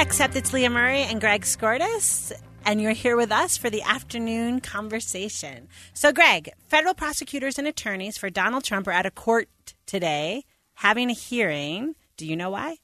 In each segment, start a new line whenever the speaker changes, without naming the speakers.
Except it's Leah Murray and Greg Skordas, and you're here with us for the afternoon conversation. So, Greg, federal prosecutors and attorneys for Donald Trump are at a court today having a hearing. Do you know why?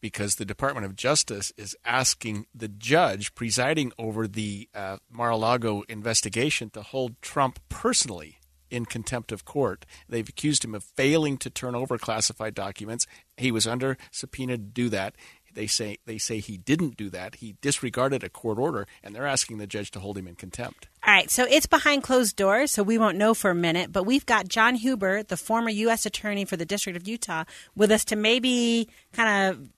because the Department of Justice is asking the judge presiding over the uh, Mar-a-Lago investigation to hold Trump personally in contempt of court. They've accused him of failing to turn over classified documents. He was under subpoena to do that. They say they say he didn't do that. He disregarded a court order, and they're asking the judge to hold him in contempt.
All right, so it's behind closed doors, so we won't know for a minute. But we've got John Huber, the former U.S. Attorney for the District of Utah, with us to maybe kind of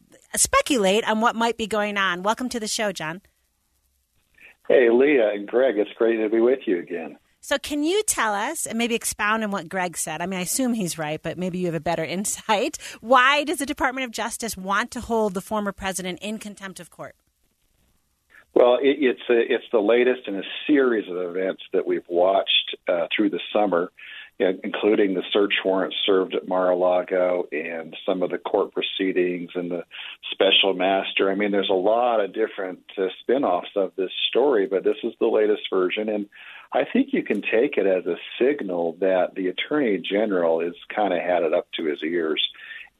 speculate on what might be going on. Welcome to the show, John.
Hey, Leah and Greg, it's great to be with you again.
So, can you tell us and maybe expound on what Greg said? I mean, I assume he's right, but maybe you have a better insight. Why does the Department of Justice want to hold the former president in contempt of court?
Well, it, it's a, it's the latest in a series of events that we've watched uh, through the summer, including the search warrant served at Mar-a-Lago and some of the court proceedings and the special master. I mean, there's a lot of different uh, spin-offs of this story, but this is the latest version, and I think you can take it as a signal that the attorney general is kind of had it up to his ears.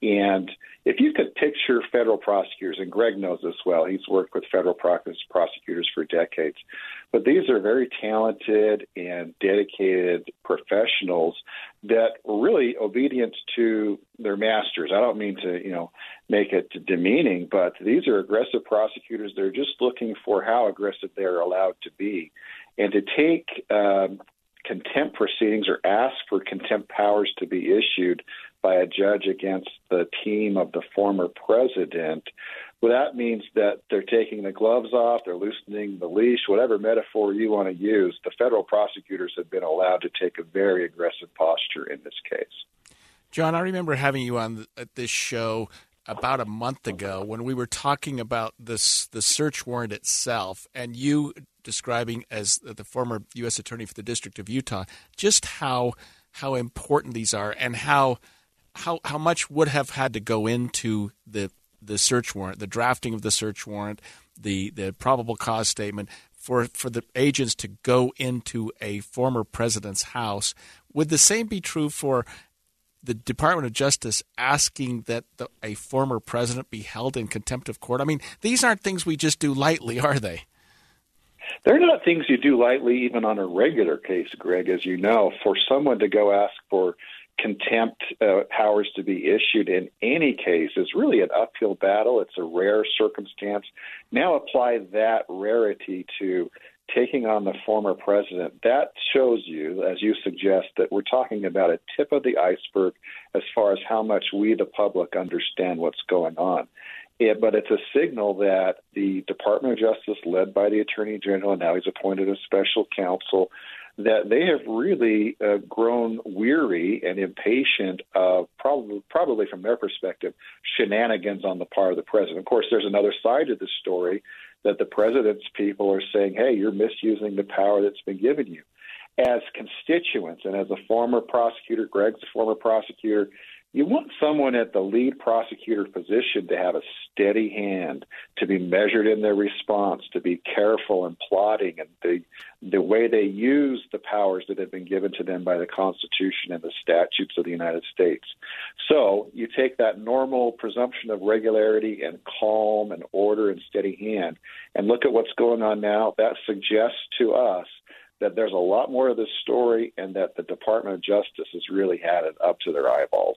And if you could picture federal prosecutors, and Greg knows this well, he's worked with federal prosecutors for decades, but these are very talented and dedicated professionals that are really obedient to their masters. I don't mean to, you know, make it demeaning, but these are aggressive prosecutors. They're just looking for how aggressive they're allowed to be. And to take um, contempt proceedings or ask for contempt powers to be issued by a judge against the team of the former president, well, that means that they're taking the gloves off, they're loosening the leash, whatever metaphor you want to use. The federal prosecutors have been allowed to take a very aggressive posture in this case.
John, I remember having you on at this show about a month ago when we were talking about this the search warrant itself, and you describing as the former U.S. Attorney for the District of Utah just how how important these are and how how how much would have had to go into the the search warrant, the drafting of the search warrant, the the probable cause statement for for the agents to go into a former president's house. Would the same be true for the Department of Justice asking that the, a former president be held in contempt of court? I mean, these aren't things we just do lightly, are they?
They're not things you do lightly, even on a regular case, Greg, as you know. For someone to go ask for contempt uh, powers to be issued in any case is really an uphill battle. It's a rare circumstance. Now apply that rarity to taking on the former president. That shows you, as you suggest, that we're talking about a tip of the iceberg as far as how much we, the public, understand what's going on. It, but it's a signal that the Department of Justice, led by the Attorney General, and now he's appointed a special counsel, that they have really uh, grown weary and impatient of probably, probably from their perspective, shenanigans on the part of the president. Of course, there's another side to the story that the president's people are saying, hey, you're misusing the power that's been given you. As constituents and as a former prosecutor, Greg's a former prosecutor, you want someone at the lead prosecutor position to have a steady hand, to be measured in their response, to be careful in plotting and the the way they use the powers that have been given to them by the Constitution and the statutes of the United States. So you take that normal presumption of regularity and calm and order and steady hand and look at what's going on now. That suggests to us that there's a lot more of this story and that the Department of Justice has really had it up to their eyeballs.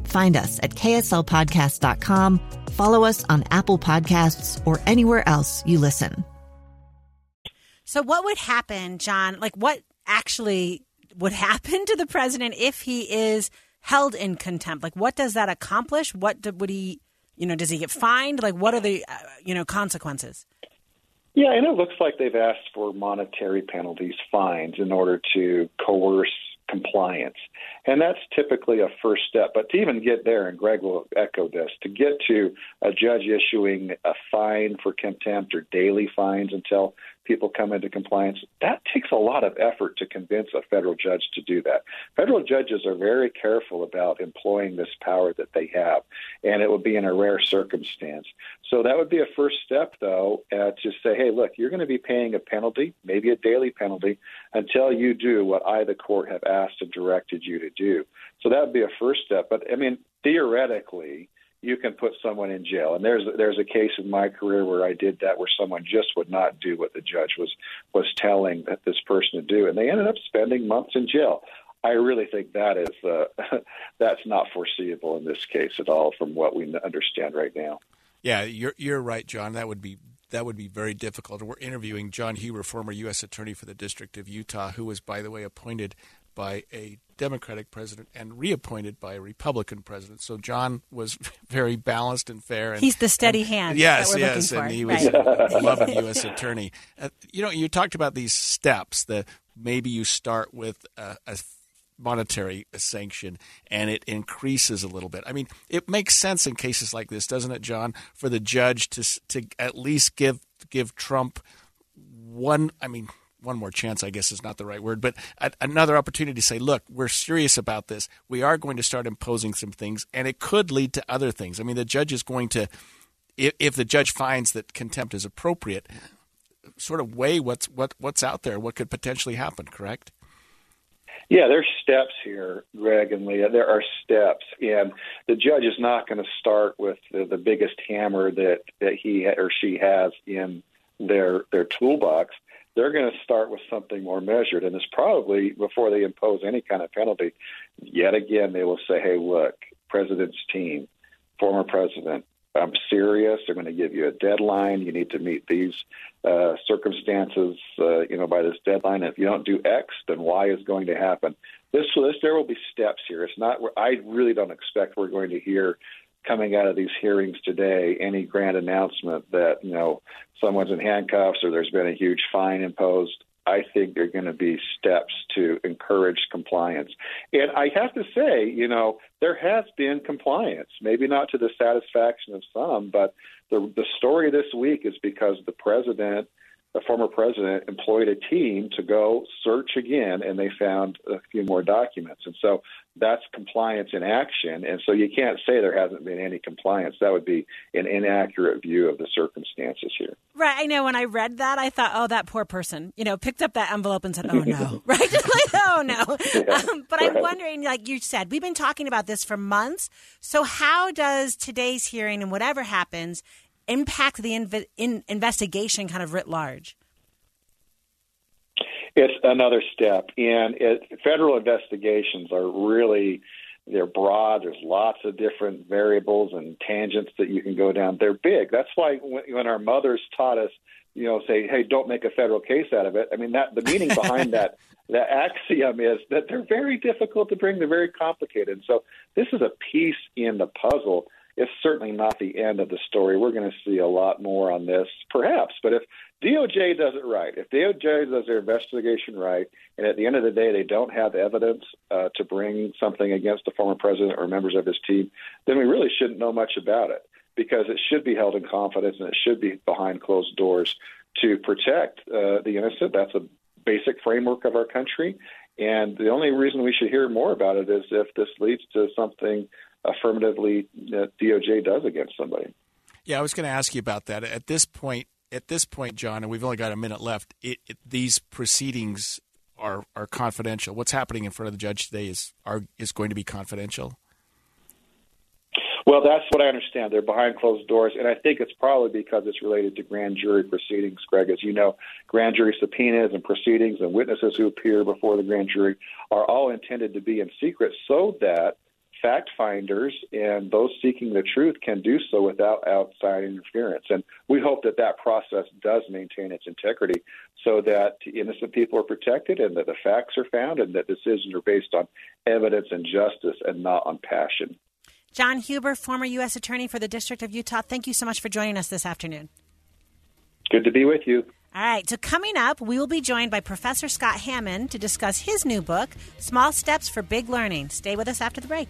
Find us at kslpodcast.com, follow us on Apple Podcasts, or anywhere else you listen.
So, what would happen, John? Like, what actually would happen to the president if he is held in contempt? Like, what does that accomplish? What do, would he, you know, does he get fined? Like, what are the, uh, you know, consequences?
Yeah, and it looks like they've asked for monetary penalties, fines, in order to coerce compliance. And that's typically a first step. But to even get there, and Greg will echo this, to get to a judge issuing a fine for contempt or daily fines until people come into compliance, that takes a lot of effort to convince a federal judge to do that. Federal judges are very careful about employing this power that they have, and it would be in a rare circumstance. So that would be a first step, though, uh, to say, hey, look, you're going to be paying a penalty, maybe a daily penalty, until you do what I, the court, have asked and directed you to do. So that would be a first step. But I mean, theoretically, you can put someone in jail. And there's there's a case in my career where I did that, where someone just would not do what the judge was was telling that this person to do, and they ended up spending months in jail. I really think that is uh, that's not foreseeable in this case at all, from what we understand right now.
Yeah, you're you're right, John. That would be that would be very difficult. We're interviewing John Huber, former U.S. Attorney for the District of Utah, who was, by the way, appointed by a Democratic president and reappointed by a Republican president. So John was very balanced and fair. And,
He's the steady
and,
hand.
Yes, yes, and he was right. a beloved U.S. attorney. Uh, you know, you talked about these steps. That maybe you start with a, a monetary sanction and it increases a little bit. I mean, it makes sense in cases like this, doesn't it, John, for the judge to to at least give give Trump one. I mean one more chance, I guess is not the right word, but another opportunity to say, look, we're serious about this. We are going to start imposing some things, and it could lead to other things. I mean, the judge is going to, if, if the judge finds that contempt is appropriate, sort of weigh what's what what's out there, what could potentially happen. Correct?
Yeah, there's steps here, Greg and Leah. There are steps, and the judge is not going to start with the, the biggest hammer that that he or she has in their their toolbox they're going to start with something more measured. And it's probably before they impose any kind of penalty, yet again, they will say, hey, look, president's team, former president, I'm serious. They're going to give you a deadline. You need to meet these uh, circumstances, uh, you know, by this deadline. If you don't do X, then Y is going to happen. This, this, there will be steps here. It's not. I really don't expect we're going to hear coming out of these hearings today any grand announcement that you know someone's in handcuffs or there's been a huge fine imposed. I think there are going to be steps to encourage compliance. And I have to say, you know, there has been compliance, maybe not to the satisfaction of some, but the the story this week is because the president the former president employed a team to go search again, and they found a few more documents. And so that's compliance in action. And so you can't say there hasn't been any compliance. That would be an inaccurate view of the circumstances here.
Right. I know when I read that, I thought, oh, that poor person, you know, picked up that envelope and said, oh, no. right? Just like, oh, no. Yeah, um, but right. I'm wondering, like you said, we've been talking about this for months. So how does today's hearing and whatever happens impact the inv- in investigation kind of writ large?
It's another step, and it, federal investigations are really they're broad. There's lots of different variables and tangents that you can go down. They're big. That's why when, when our mothers taught us, you know, say, "Hey, don't make a federal case out of it." I mean, that the meaning behind that that axiom is that they're very difficult to bring. They're very complicated. So this is a piece in the puzzle it's certainly not the end of the story. We're going to see a lot more on this, perhaps. But if DOJ does it right, if DOJ does their investigation right, and at the end of the day they don't have evidence uh, to bring something against the former president or members of his team, then we really shouldn't know much about it because it should be held in confidence and it should be behind closed doors to protect uh, the innocent. That's a basic framework of our country. And the only reason we should hear more about it is if this leads to something affirmatively DOJ does against somebody.
Yeah, I was going to ask you about that. At this point, at this point, John, and we've only got a minute left. It, it, these proceedings are are confidential. What's happening in front of the judge today is are is going to be confidential.
Well, that's what I understand. They're behind closed doors, and I think it's probably because it's related to grand jury proceedings. Greg, as you know, grand jury subpoenas and proceedings and witnesses who appear before the grand jury are all intended to be in secret, so that fact finders and those seeking the truth can do so without outside interference. And we hope that that process does maintain its integrity so that innocent people are protected and that the facts are found and that decisions are based on evidence and justice and not on passion.
John Huber, former U.S. Attorney for the District of Utah, thank you so much for joining us this afternoon.
Good to be with you.
All right, so coming up, we will be joined by Professor Scott Hammond to discuss his new book, Small Steps for Big Learning. Stay with us after the break.